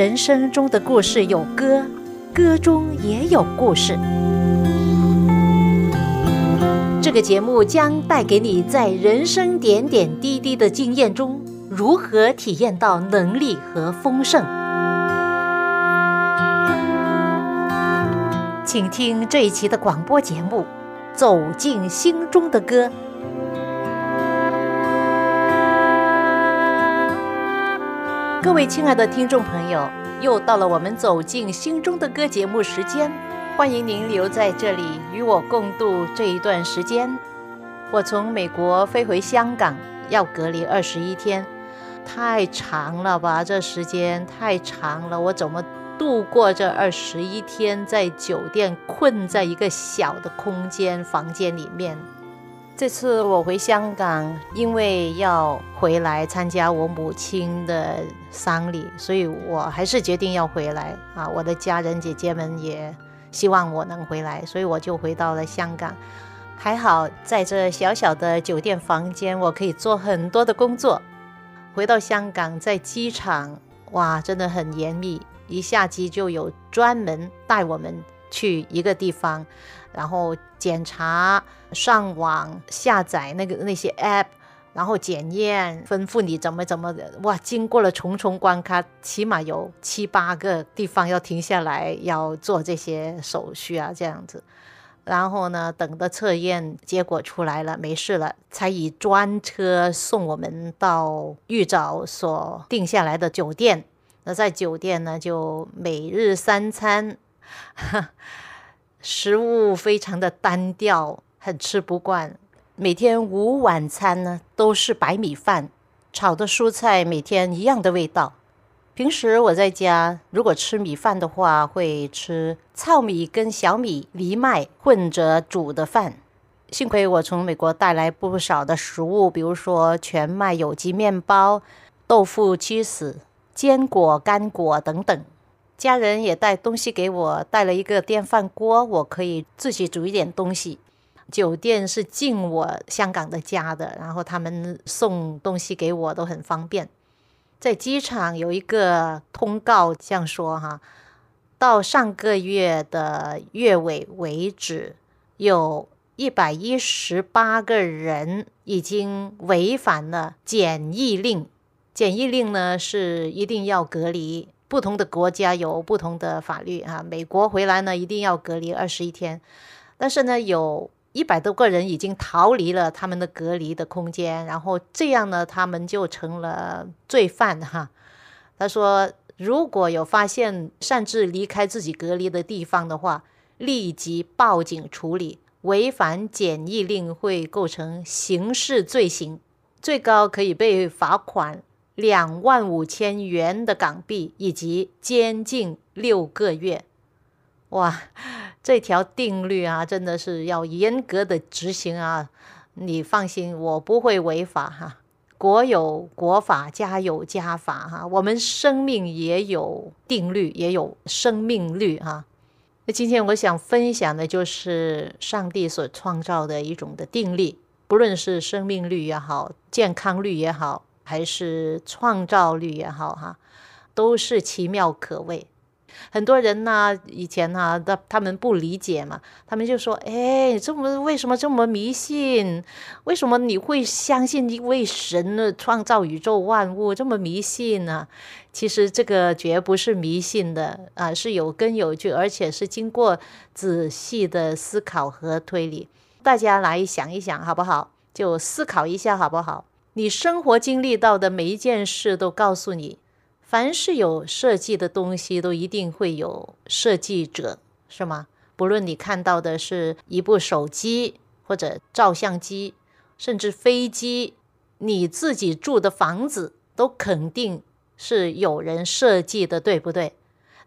人生中的故事有歌，歌中也有故事。这个节目将带给你在人生点点滴滴的经验中，如何体验到能力和丰盛。请听这一期的广播节目《走进心中的歌》。各位亲爱的听众朋友，又到了我们走进心中的歌节目时间，欢迎您留在这里与我共度这一段时间。我从美国飞回香港，要隔离二十一天，太长了吧？这时间太长了，我怎么度过这二十一天？在酒店困在一个小的空间房间里面。这次我回香港，因为要回来参加我母亲的丧礼，所以我还是决定要回来啊！我的家人姐姐们也希望我能回来，所以我就回到了香港。还好在这小小的酒店房间，我可以做很多的工作。回到香港，在机场，哇，真的很严密，一下机就有专门带我们去一个地方。然后检查、上网下载那个那些 app，然后检验，吩咐你怎么怎么的。哇，经过了重重关卡，起码有七八个地方要停下来，要做这些手续啊，这样子。然后呢，等的测验结果出来了，没事了，才以专车送我们到预早所定下来的酒店。那在酒店呢，就每日三餐。食物非常的单调，很吃不惯。每天午晚餐呢都是白米饭，炒的蔬菜每天一样的味道。平时我在家如果吃米饭的话，会吃糙米跟小米、藜麦混着煮的饭。幸亏我从美国带来不少的食物，比如说全麦有机面包、豆腐、起司、坚果、干果等等。家人也带东西给我，带了一个电饭锅，我可以自己煮一点东西。酒店是进我香港的家的，然后他们送东西给我都很方便。在机场有一个通告这样说哈，到上个月的月尾为止，有一百一十八个人已经违反了检疫令。检疫令呢是一定要隔离。不同的国家有不同的法律啊。美国回来呢，一定要隔离二十一天。但是呢，有一百多个人已经逃离了他们的隔离的空间，然后这样呢，他们就成了罪犯哈。他说，如果有发现擅自离开自己隔离的地方的话，立即报警处理。违反检疫令会构成刑事罪行，最高可以被罚款。两万五千元的港币，以及监禁六个月。哇，这条定律啊，真的是要严格的执行啊！你放心，我不会违法哈。国有国法，家有家法哈。我们生命也有定律，也有生命律哈。那今天我想分享的就是上帝所创造的一种的定律，不论是生命律也好，健康律也好。还是创造力也好哈，都是奇妙可畏。很多人呢，以前呢，他他们不理解嘛，他们就说：“哎，这么为什么这么迷信？为什么你会相信一位神呢？创造宇宙万物这么迷信呢？”其实这个绝不是迷信的啊，是有根有据，而且是经过仔细的思考和推理。大家来想一想好不好？就思考一下好不好？你生活经历到的每一件事，都告诉你，凡是有设计的东西，都一定会有设计者，是吗？不论你看到的是一部手机，或者照相机，甚至飞机，你自己住的房子，都肯定是有人设计的，对不对？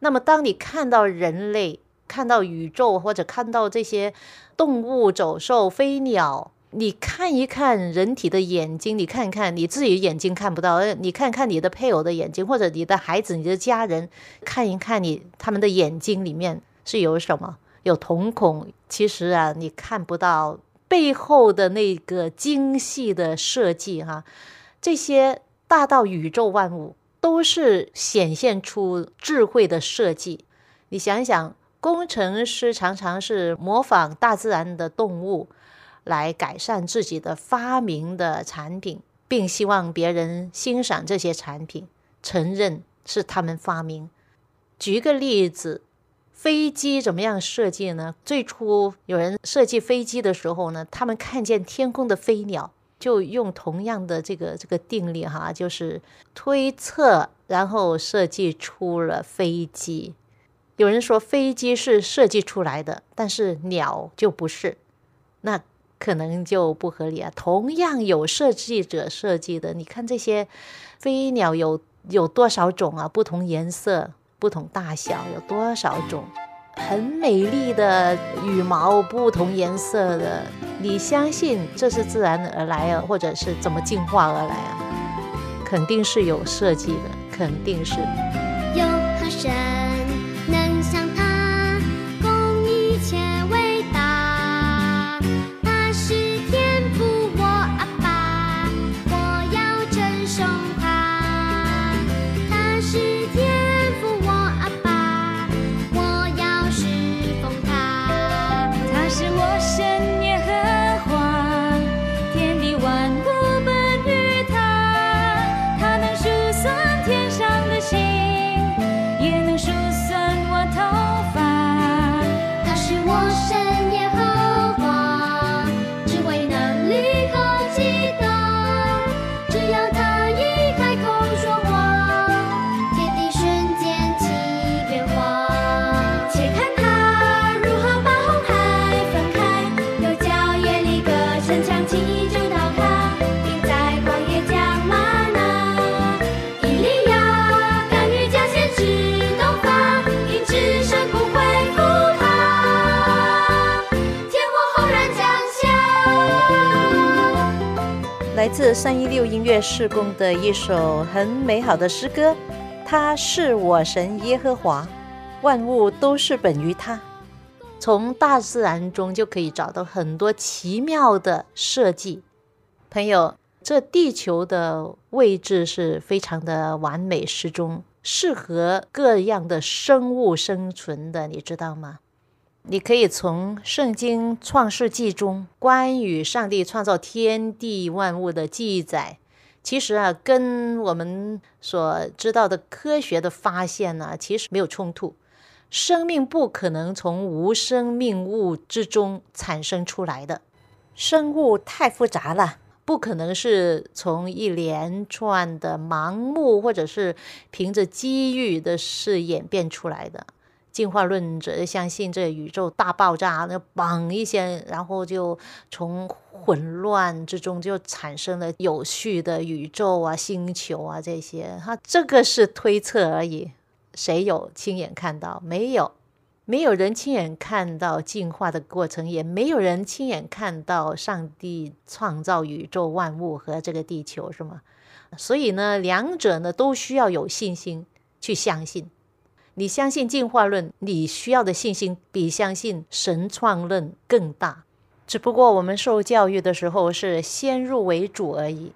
那么，当你看到人类，看到宇宙，或者看到这些动物、走兽、飞鸟，你看一看人体的眼睛，你看看你自己眼睛看不到，你看看你的配偶的眼睛，或者你的孩子、你的家人，看一看你他们的眼睛里面是有什么？有瞳孔。其实啊，你看不到背后的那个精细的设计哈。这些大到宇宙万物，都是显现出智慧的设计。你想一想，工程师常常是模仿大自然的动物，来改善自己的发明的产品，并希望别人欣赏这些产品，承认是他们发明。举个例子。飞机怎么样设计呢？最初有人设计飞机的时候呢，他们看见天空的飞鸟，就用同样的这个这个定律哈，就是推测，然后设计出了飞机。有人说飞机是设计出来的，但是鸟就不是，那可能就不合理啊。同样有设计者设计的，你看这些飞鸟有有多少种啊？不同颜色。不同大小有多少种，很美丽的羽毛，不同颜色的，你相信这是自然而来啊，或者是怎么进化而来啊？肯定是有设计的，肯定是。有？来自三一六音乐事工的一首很美好的诗歌，他是我神耶和华，万物都是本于他。从大自然中就可以找到很多奇妙的设计。朋友，这地球的位置是非常的完美适中，适合各样的生物生存的，你知道吗？你可以从《圣经·创世纪》中关于上帝创造天地万物的记载，其实啊，跟我们所知道的科学的发现呢，其实没有冲突。生命不可能从无生命物之中产生出来的，生物太复杂了，不可能是从一连串的盲目或者是凭着机遇的事演变出来的。进化论者相信，这宇宙大爆炸，那嘣一些，然后就从混乱之中就产生了有序的宇宙啊、星球啊这些。哈这个是推测而已，谁有亲眼看到？没有，没有人亲眼看到进化的过程，也没有人亲眼看到上帝创造宇宙万物和这个地球，是吗？所以呢，两者呢都需要有信心去相信。你相信进化论，你需要的信心比相信神创论更大。只不过我们受教育的时候是先入为主而已。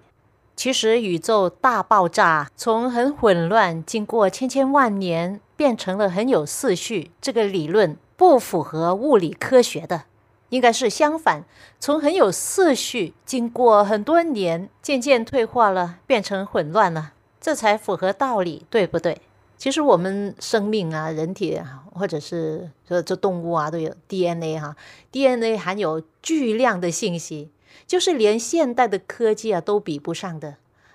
其实宇宙大爆炸从很混乱，经过千千万年变成了很有秩序，这个理论不符合物理科学的，应该是相反，从很有秩序，经过很多年渐渐退化了，变成混乱了，这才符合道理，对不对？其实我们生命啊，人体啊，或者是这这动物啊，都有 DNA 哈，DNA 含有巨量的信息，就是连现代的科技啊都比不上的。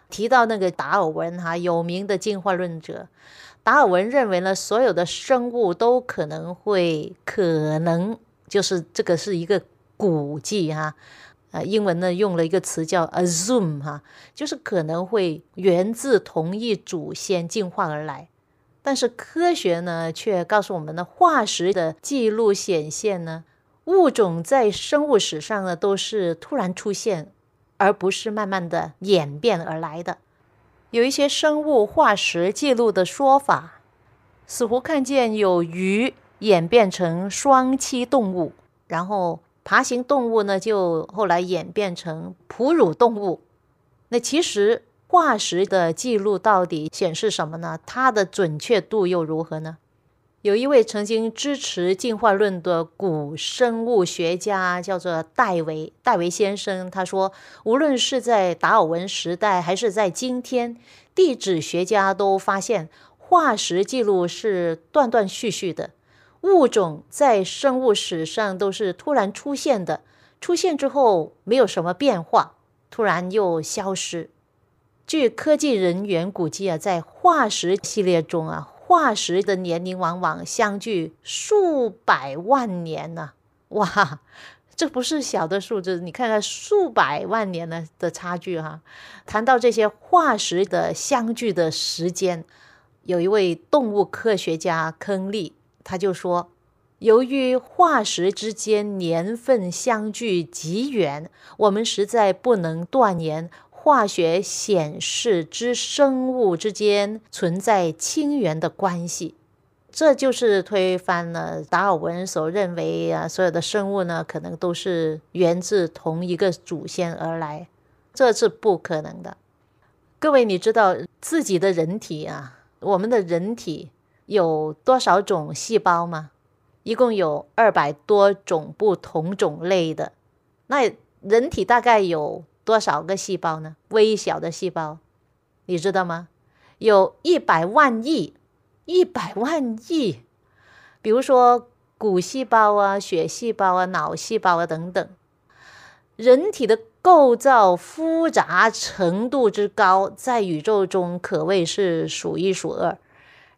提到那个达尔文哈，有名的进化论者，达尔文认为呢，所有的生物都可能会可能就是这个是一个估计哈，呃，英文呢用了一个词叫 assume 哈，就是可能会源自同一祖先进化而来。但是科学呢，却告诉我们呢，化石的记录显现呢，物种在生物史上呢都是突然出现，而不是慢慢的演变而来的。有一些生物化石记录的说法，似乎看见有鱼演变成双栖动物，然后爬行动物呢就后来演变成哺乳动物。那其实。化石的记录到底显示什么呢？它的准确度又如何呢？有一位曾经支持进化论的古生物学家，叫做戴维。戴维先生他说，无论是在达尔文时代，还是在今天，地质学家都发现化石记录是断断续续的，物种在生物史上都是突然出现的，出现之后没有什么变化，突然又消失。据科技人员估计啊，在化石系列中啊。化石的年龄往往相距数百万年呢，哇，这不是小的数字，你看看数百万年呢的差距哈。谈到这些化石的相距的时间，有一位动物科学家坑利，他就说，由于化石之间年份相距极远，我们实在不能断言。化学显示之生物之间存在亲缘的关系，这就是推翻了达尔文所认为啊，所有的生物呢可能都是源自同一个祖先而来，这是不可能的。各位，你知道自己的人体啊，我们的人体有多少种细胞吗？一共有二百多种不同种类的，那人体大概有。多少个细胞呢？微小的细胞，你知道吗？有一百万亿，一百万亿。比如说骨细胞啊、血细胞啊、脑细胞啊等等。人体的构造复杂程度之高，在宇宙中可谓是数一数二。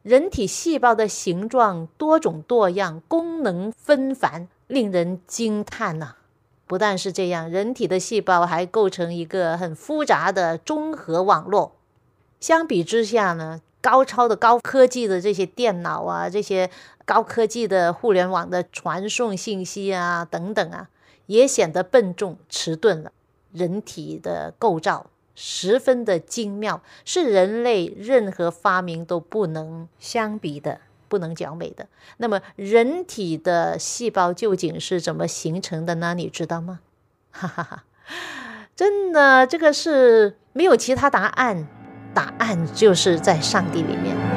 人体细胞的形状多种多样，功能纷繁，令人惊叹呐。不但是这样，人体的细胞还构成一个很复杂的综合网络。相比之下呢，高超的高科技的这些电脑啊，这些高科技的互联网的传送信息啊，等等啊，也显得笨重迟钝了。人体的构造十分的精妙，是人类任何发明都不能相比的。不能讲美的。那么，人体的细胞究竟是怎么形成的呢？你知道吗？哈哈哈，真的，这个是没有其他答案，答案就是在上帝里面。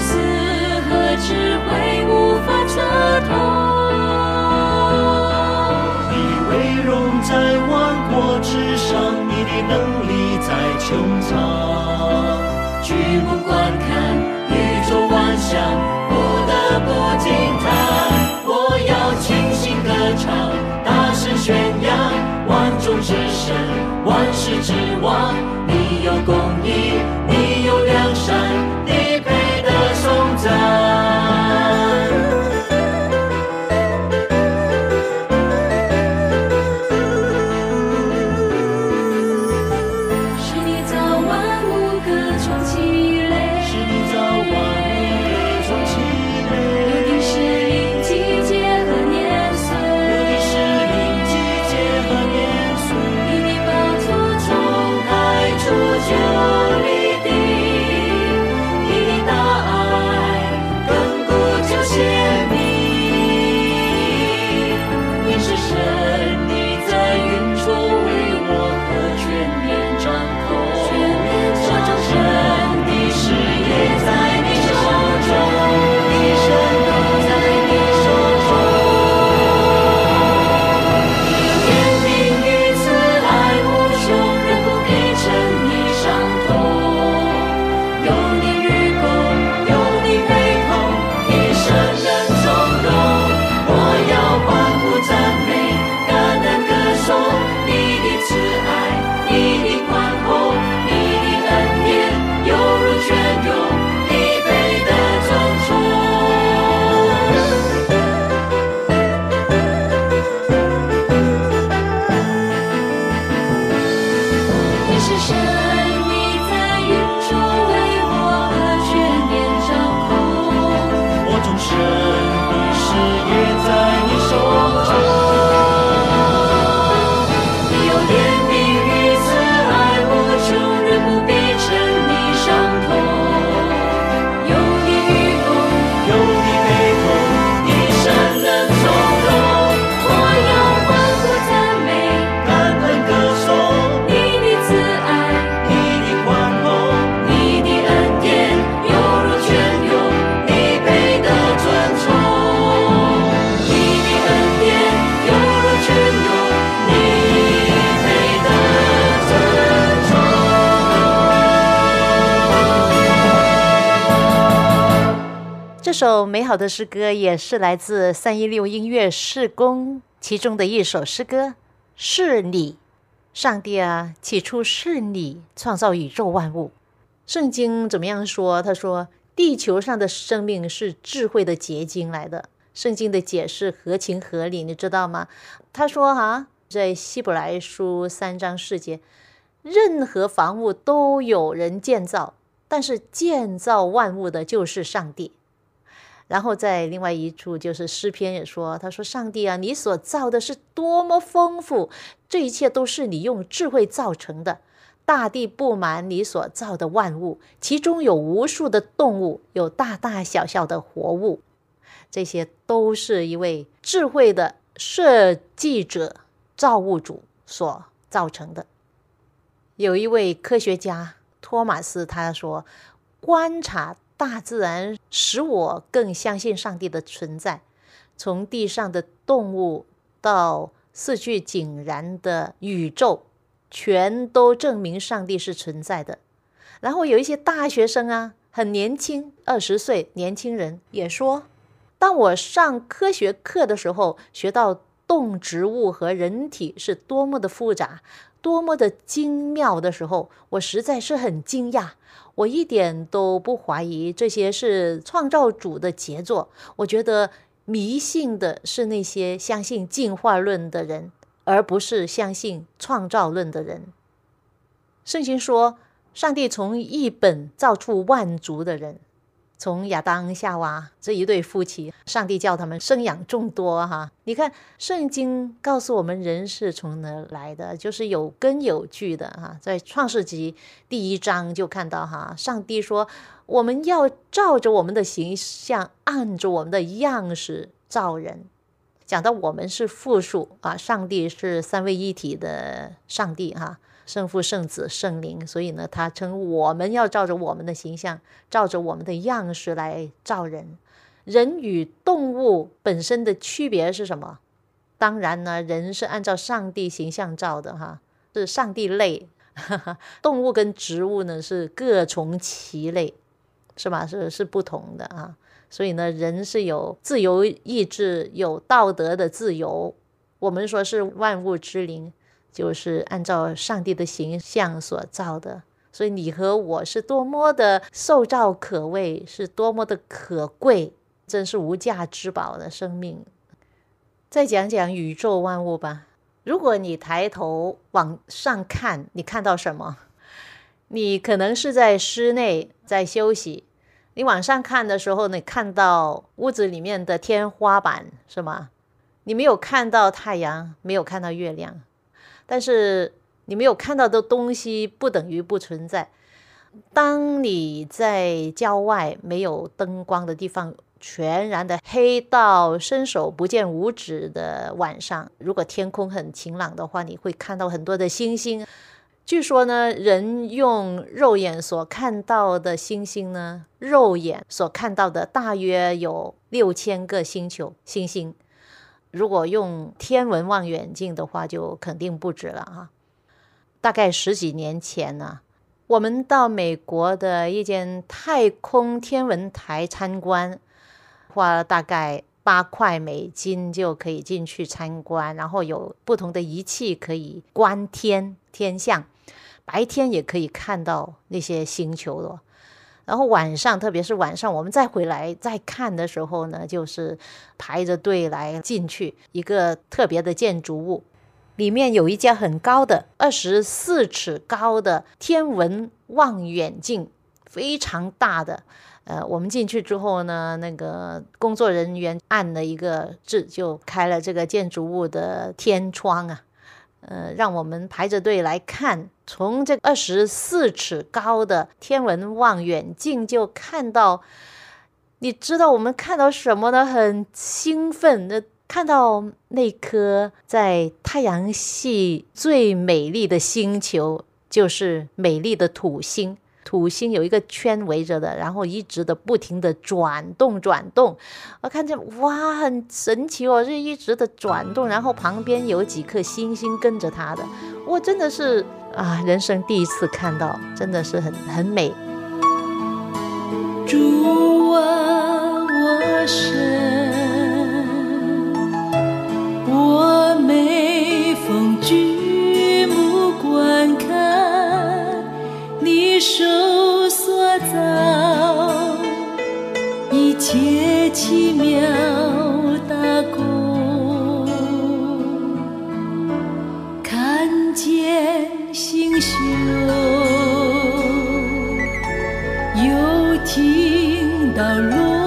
思和智慧无法测透。你威荣在万国之上，你的能力在穹苍。举目观看宇宙万象，不得不惊叹。我要倾心歌唱，大声宣扬，万众之神，万世之王。这首美好的诗歌也是来自三一六音乐事工其中的一首诗歌，是你，上帝啊！起初是你创造宇宙万物。圣经怎么样说？他说，地球上的生命是智慧的结晶来的。圣经的解释合情合理，你知道吗？他说哈，在希伯来书三章四节，任何房屋都有人建造，但是建造万物的就是上帝。然后在另外一处，就是诗篇也说：“他说，上帝啊，你所造的是多么丰富，这一切都是你用智慧造成的。大地布满你所造的万物，其中有无数的动物，有大大小小的活物，这些都是一位智慧的设计者、造物主所造成的。”有一位科学家托马斯他说：“观察。”大自然使我更相信上帝的存在，从地上的动物到四具井然的宇宙，全都证明上帝是存在的。然后有一些大学生啊，很年轻，二十岁年轻人也说，当我上科学课的时候，学到动植物和人体是多么的复杂，多么的精妙的时候，我实在是很惊讶。我一点都不怀疑这些是创造主的杰作。我觉得迷信的是那些相信进化论的人，而不是相信创造论的人。圣经说，上帝从一本造出万族的人。从亚当夏娃这一对夫妻，上帝叫他们生养众多哈。你看，圣经告诉我们人是从哪来的，就是有根有据的哈。在创世纪第一章就看到哈，上帝说我们要照着我们的形象，按着我们的样式造人。讲到我们是复数啊，上帝是三位一体的上帝哈。圣父、圣子、圣灵，所以呢，他称我们要照着我们的形象，照着我们的样式来造人。人与动物本身的区别是什么？当然呢，人是按照上帝形象造的，哈，是上帝类。动物跟植物呢是各从其类，是吧？是是不同的啊。所以呢，人是有自由意志、有道德的自由。我们说是万物之灵。就是按照上帝的形象所造的，所以你和我是多么的受造可畏，是多么的可贵，真是无价之宝的生命。再讲讲宇宙万物吧。如果你抬头往上看，你看到什么？你可能是在室内在休息，你往上看的时候，你看到屋子里面的天花板，是吗？你没有看到太阳，没有看到月亮。但是你没有看到的东西不等于不存在。当你在郊外没有灯光的地方，全然的黑到伸手不见五指的晚上，如果天空很晴朗的话，你会看到很多的星星。据说呢，人用肉眼所看到的星星呢，肉眼所看到的大约有六千个星球星星。如果用天文望远镜的话，就肯定不止了哈。大概十几年前呢，我们到美国的一间太空天文台参观，花了大概八块美金就可以进去参观，然后有不同的仪器可以观天天象，白天也可以看到那些星球了。然后晚上，特别是晚上，我们再回来再看的时候呢，就是排着队来进去一个特别的建筑物，里面有一家很高的二十四尺高的天文望远镜，非常大的。呃，我们进去之后呢，那个工作人员按了一个字，就开了这个建筑物的天窗啊。呃，让我们排着队来看，从这二十四尺高的天文望远镜就看到，你知道我们看到什么呢？很兴奋的看到那颗在太阳系最美丽的星球，就是美丽的土星。土星有一个圈围着的，然后一直的不停的转动转动，我看见哇，很神奇哦，是一直的转动，然后旁边有几颗星星跟着它的，我真的是啊，人生第一次看到，真的是很很美。主啊，手所造，一切奇妙大功，看见星宿，又听到。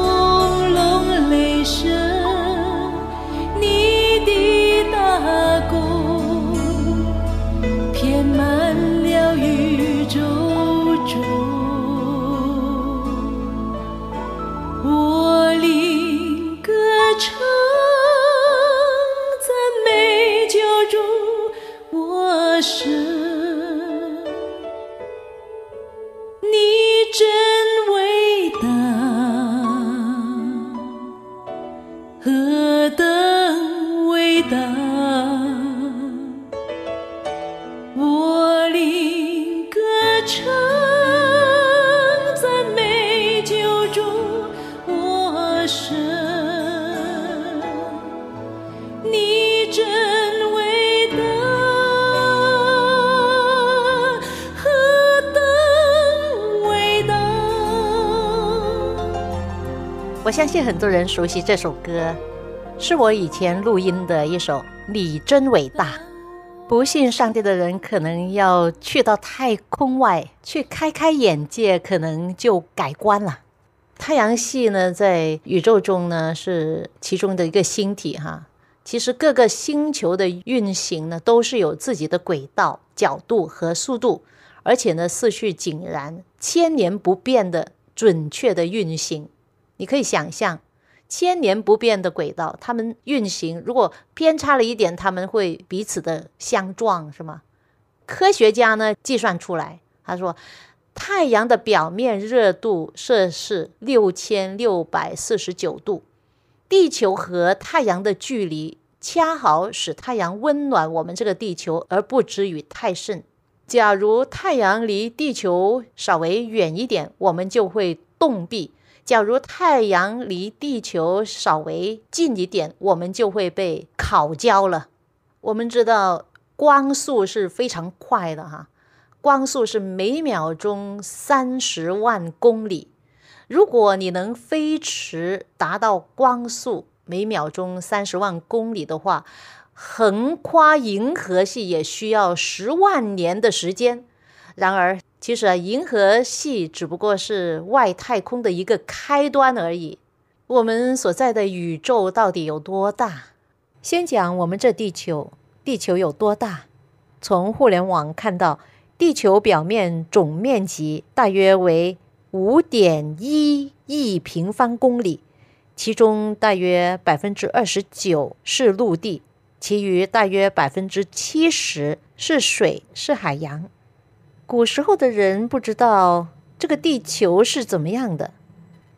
我神。你真伟大，何等伟大！我相信很多人熟悉这首歌，是我以前录音的一首《你真伟大》。不信上帝的人，可能要去到太空外去开开眼界，可能就改观了。太阳系呢，在宇宙中呢是其中的一个星体哈。其实各个星球的运行呢，都是有自己的轨道、角度和速度，而且呢次序井然、千年不变的准确的运行。你可以想象，千年不变的轨道，它们运行如果偏差了一点，它们会彼此的相撞，是吗？科学家呢计算出来，他说太阳的表面热度摄氏六千六百四十九度，地球和太阳的距离恰好使太阳温暖我们这个地球，而不至于太甚。假如太阳离地球稍微远一点，我们就会冻毙。假如太阳离地球稍微近一点，我们就会被烤焦了。我们知道光速是非常快的哈，光速是每秒钟三十万公里。如果你能飞驰达到光速每秒钟三十万公里的话，横跨银河系也需要十万年的时间。然而，其实啊，银河系只不过是外太空的一个开端而已。我们所在的宇宙到底有多大？先讲我们这地球，地球有多大？从互联网看到，地球表面总面积大约为五点一亿平方公里，其中大约百分之二十九是陆地，其余大约百分之七十是水，是海洋。古时候的人不知道这个地球是怎么样的，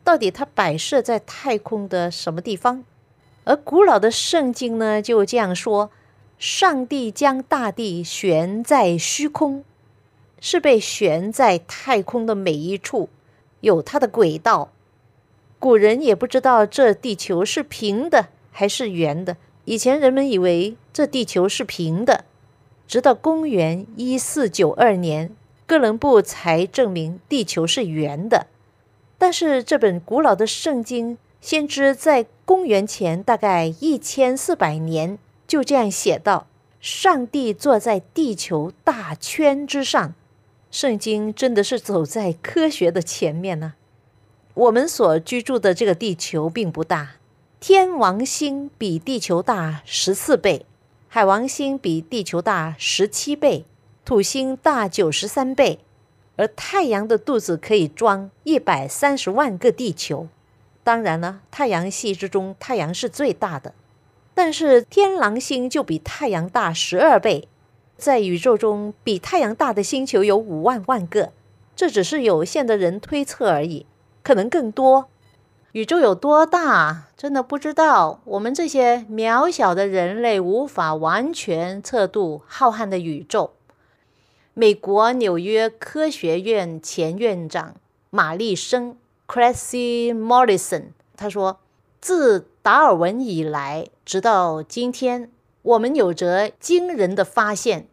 到底它摆设在太空的什么地方？而古老的圣经呢，就这样说：上帝将大地悬在虚空，是被悬在太空的每一处，有它的轨道。古人也不知道这地球是平的还是圆的，以前人们以为这地球是平的。直到公元一四九二年，哥伦布才证明地球是圆的。但是这本古老的圣经先知在公元前大概一千四百年就这样写道：“上帝坐在地球大圈之上。”圣经真的是走在科学的前面呢。我们所居住的这个地球并不大，天王星比地球大十四倍。海王星比地球大十七倍，土星大九十三倍，而太阳的肚子可以装一百三十万个地球。当然了，太阳系之中，太阳是最大的，但是天狼星就比太阳大十二倍。在宇宙中，比太阳大的星球有五万万个，这只是有限的人推测而已，可能更多。宇宙有多大，真的不知道。我们这些渺小的人类无法完全测度浩瀚的宇宙。美国纽约科学院前院长玛丽生 （Cressy Morrison） 他说：“自达尔文以来，直到今天，我们有着惊人的发现。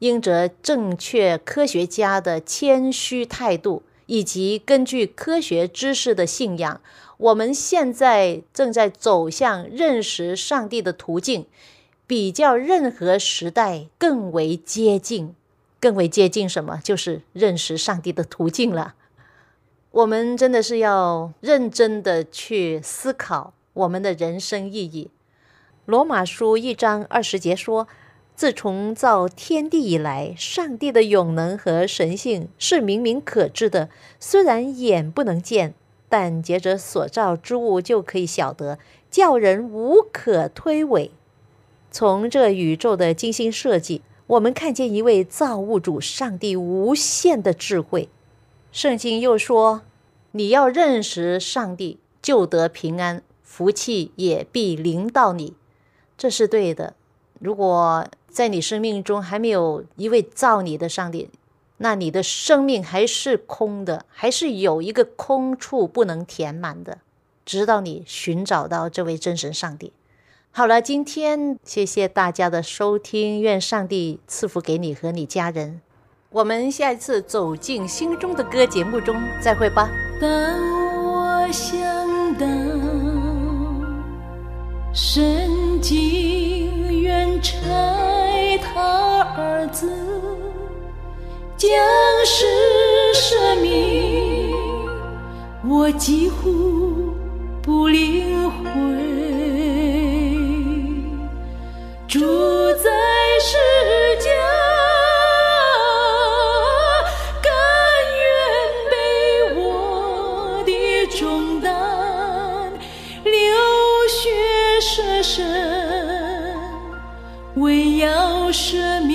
因着正确科学家的谦虚态度，以及根据科学知识的信仰，我们现在正在走向认识上帝的途径，比较任何时代更为接近，更为接近什么？就是认识上帝的途径了。我们真的是要认真的去思考我们的人生意义。罗马书一章二十节说。自从造天地以来，上帝的永能和神性是明明可知的。虽然眼不能见，但借着所造之物就可以晓得，叫人无可推诿。从这宇宙的精心设计，我们看见一位造物主上帝无限的智慧。圣经又说：“你要认识上帝，就得平安，福气也必临到你。”这是对的。如果在你生命中还没有一位造你的上帝，那你的生命还是空的，还是有一个空处不能填满的，直到你寻找到这位真神上帝。好了，今天谢谢大家的收听，愿上帝赐福给你和你家人。我们下一次走进心中的歌节目中再会吧。当我想神经元拆他儿子将是舍命，我几乎不领会。生命。